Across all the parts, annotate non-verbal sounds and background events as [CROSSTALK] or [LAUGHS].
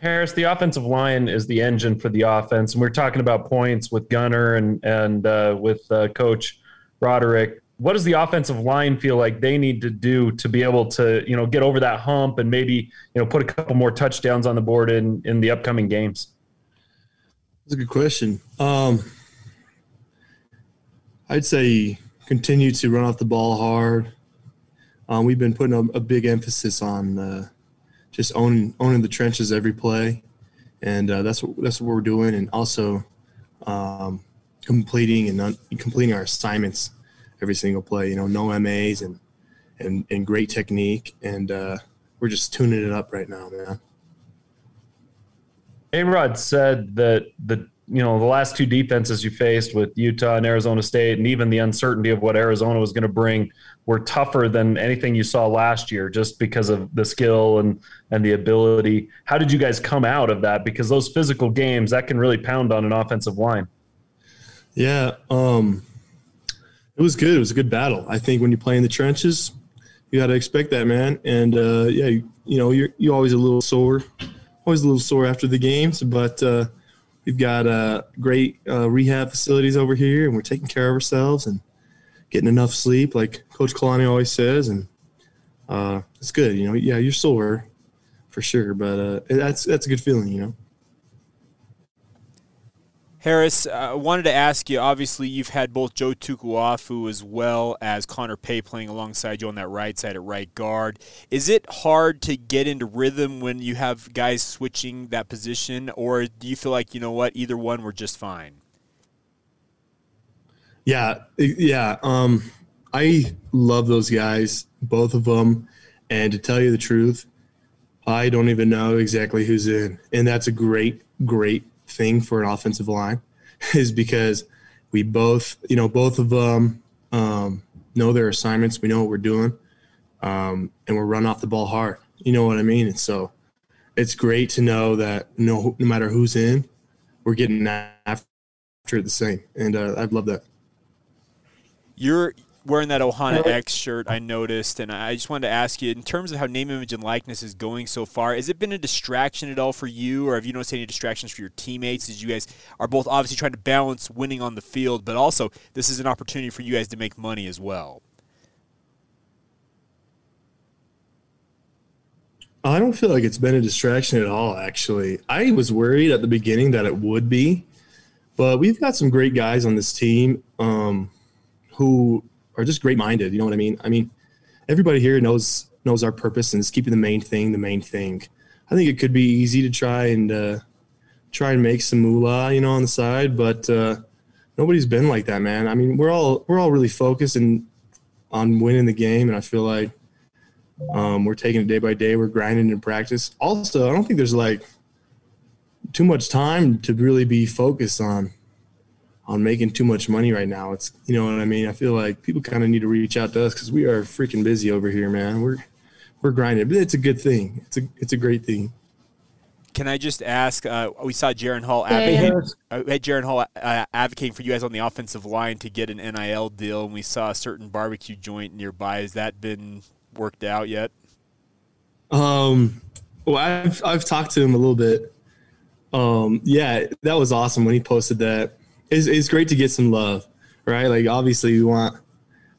Harris, the offensive line is the engine for the offense, and we're talking about points with Gunner and and uh, with uh, Coach Roderick. What does the offensive line feel like they need to do to be able to, you know, get over that hump and maybe, you know, put a couple more touchdowns on the board in in the upcoming games? That's a good question. Um, I'd say continue to run off the ball hard. Um, we've been putting a, a big emphasis on uh, just owning owning the trenches every play, and uh, that's what that's what we're doing, and also um, completing and un- completing our assignments every single play. You know, no MAs and and and great technique, and uh, we're just tuning it up right now, man. A Rod said that the you know the last two defenses you faced with Utah and Arizona State, and even the uncertainty of what Arizona was going to bring, were tougher than anything you saw last year, just because of the skill and and the ability. How did you guys come out of that? Because those physical games that can really pound on an offensive line. Yeah, um, it was good. It was a good battle. I think when you play in the trenches, you got to expect that, man. And uh, yeah, you, you know, you're you always a little sore, always a little sore after the games, but. Uh, We've got uh, great uh, rehab facilities over here, and we're taking care of ourselves and getting enough sleep, like Coach Kalani always says. And uh, it's good, you know. Yeah, you're sore for sure, but uh, that's that's a good feeling, you know. Harris, uh, I wanted to ask you. Obviously, you've had both Joe Tukuafu as well as Connor Pay playing alongside you on that right side at right guard. Is it hard to get into rhythm when you have guys switching that position, or do you feel like you know what, either one were just fine? Yeah, yeah. Um, I love those guys, both of them, and to tell you the truth, I don't even know exactly who's in, and that's a great, great thing for an offensive line [LAUGHS] is because we both, you know, both of them um, know their assignments. We know what we're doing, um, and we're run off the ball hard. You know what I mean? And so it's great to know that no, no matter who's in, we're getting after it the same. And uh, I love that. You're wearing that Ohana X shirt, I noticed, and I just wanted to ask you, in terms of how name, image, and likeness is going so far, has it been a distraction at all for you, or have you noticed any distractions for your teammates? As you guys are both obviously trying to balance winning on the field, but also this is an opportunity for you guys to make money as well. I don't feel like it's been a distraction at all. Actually, I was worried at the beginning that it would be, but we've got some great guys on this team um, who are just great minded. You know what I mean? I mean, everybody here knows knows our purpose and is keeping the main thing the main thing. I think it could be easy to try and uh, try and make some moolah, you know, on the side, but uh, nobody's been like that, man. I mean, we're all we're all really focused and on winning the game, and I feel like um, we're taking it day by day. We're grinding in practice. Also, I don't think there's like too much time to really be focused on on making too much money right now. It's you know what I mean. I feel like people kind of need to reach out to us because we are freaking busy over here, man. We're we're grinding, but it's a good thing. It's a it's a great thing. Can I just ask? Uh, we saw Jaren Hall advocating, uh, Jaren Hall uh, advocating for you guys on the offensive line to get an NIL deal, and we saw a certain barbecue joint nearby. Has that been worked out yet? Um, well, I've I've talked to him a little bit. Um, yeah, that was awesome when he posted that it's, it's great to get some love, right? Like obviously we want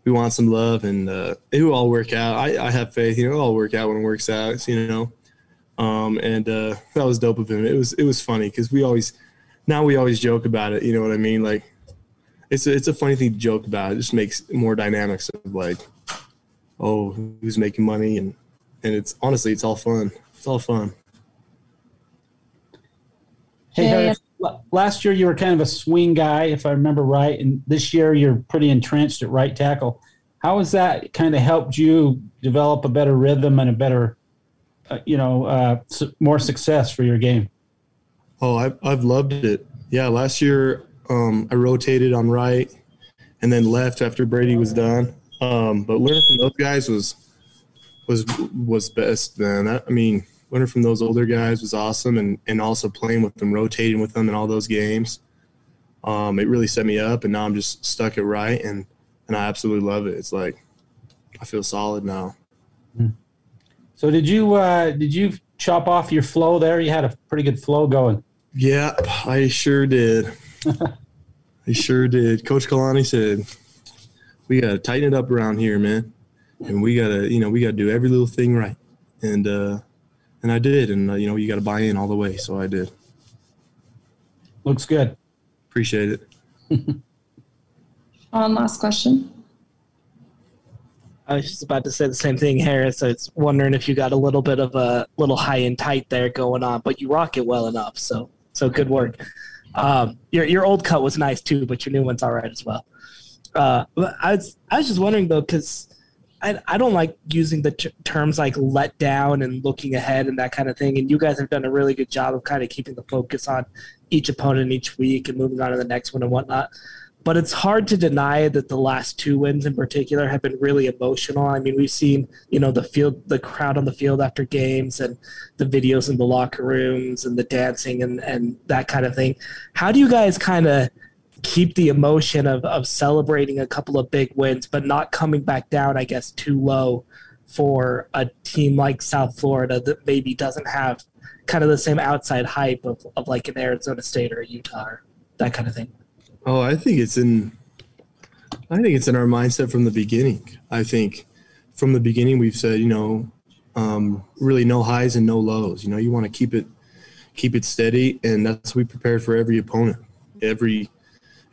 we want some love, and uh, it will all work out. I, I have faith, you know, it'll all work out when it works out, you know. Um, and uh, that was dope of him. It was it was funny because we always now we always joke about it. You know what I mean? Like it's a, it's a funny thing to joke about. It just makes more dynamics of like, oh, who's making money, and and it's honestly it's all fun. It's all fun. Hey, Harris, last year you were kind of a swing guy, if I remember right, and this year you're pretty entrenched at right tackle. How has that kind of helped you develop a better rhythm and a better, uh, you know, uh, more success for your game? Oh, I've, I've loved it. Yeah, last year um, I rotated on right and then left after Brady was done. Um, but learning from those guys was was was best, man. I mean, learning from those older guys was awesome, and and also playing with them, rotating with them in all those games. Um, it really set me up, and now I'm just stuck at right, and and I absolutely love it. It's like I feel solid now. Hmm. So did you uh, did you chop off your flow there? You had a pretty good flow going. Yeah, I sure did. [LAUGHS] I sure did. Coach Kalani said, "We got to tighten it up around here, man, and we got to, you know, we got to do every little thing right." And uh, and I did, and uh, you know, you got to buy in all the way, so I did. Looks good. Appreciate it. [LAUGHS] On last question. I was just about to say the same thing, Harris. I was wondering if you got a little bit of a little high and tight there going on, but you rock it well enough. So, so good work. Um, your your old cut was nice too, but your new one's all right as well. Uh, I was I was just wondering though, because I I don't like using the t- terms like let down and looking ahead and that kind of thing. And you guys have done a really good job of kind of keeping the focus on each opponent each week and moving on to the next one and whatnot but it's hard to deny that the last two wins in particular have been really emotional. I mean, we've seen, you know, the field, the crowd on the field after games and the videos in the locker rooms and the dancing and, and that kind of thing. How do you guys kind of keep the emotion of, of celebrating a couple of big wins, but not coming back down, I guess, too low for a team like South Florida that maybe doesn't have kind of the same outside hype of, of like an Arizona State or Utah or that kind of thing? Oh, I think it's in. I think it's in our mindset from the beginning. I think from the beginning we've said, you know, um, really no highs and no lows. You know, you want to keep it keep it steady, and that's we prepare for every opponent. Every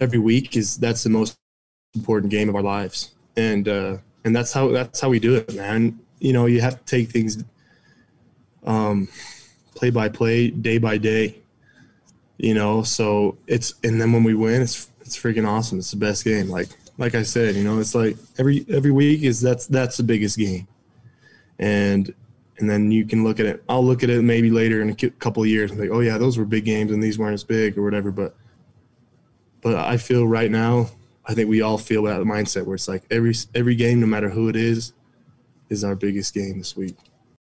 every week is that's the most important game of our lives, and uh, and that's how that's how we do it, man. You know, you have to take things um, play by play, day by day you know? So it's and then when we win it's it's freaking awesome. It's the best game. Like like i said you know it's like every every week is that's that's the biggest game. And and then you can look at it. I'll look at it maybe later in a couple of years and like oh yeah those were big games and these weren't as big or whatever but but i feel right now i think we all feel that mindset where it's like every every game no matter who it is is our biggest game this week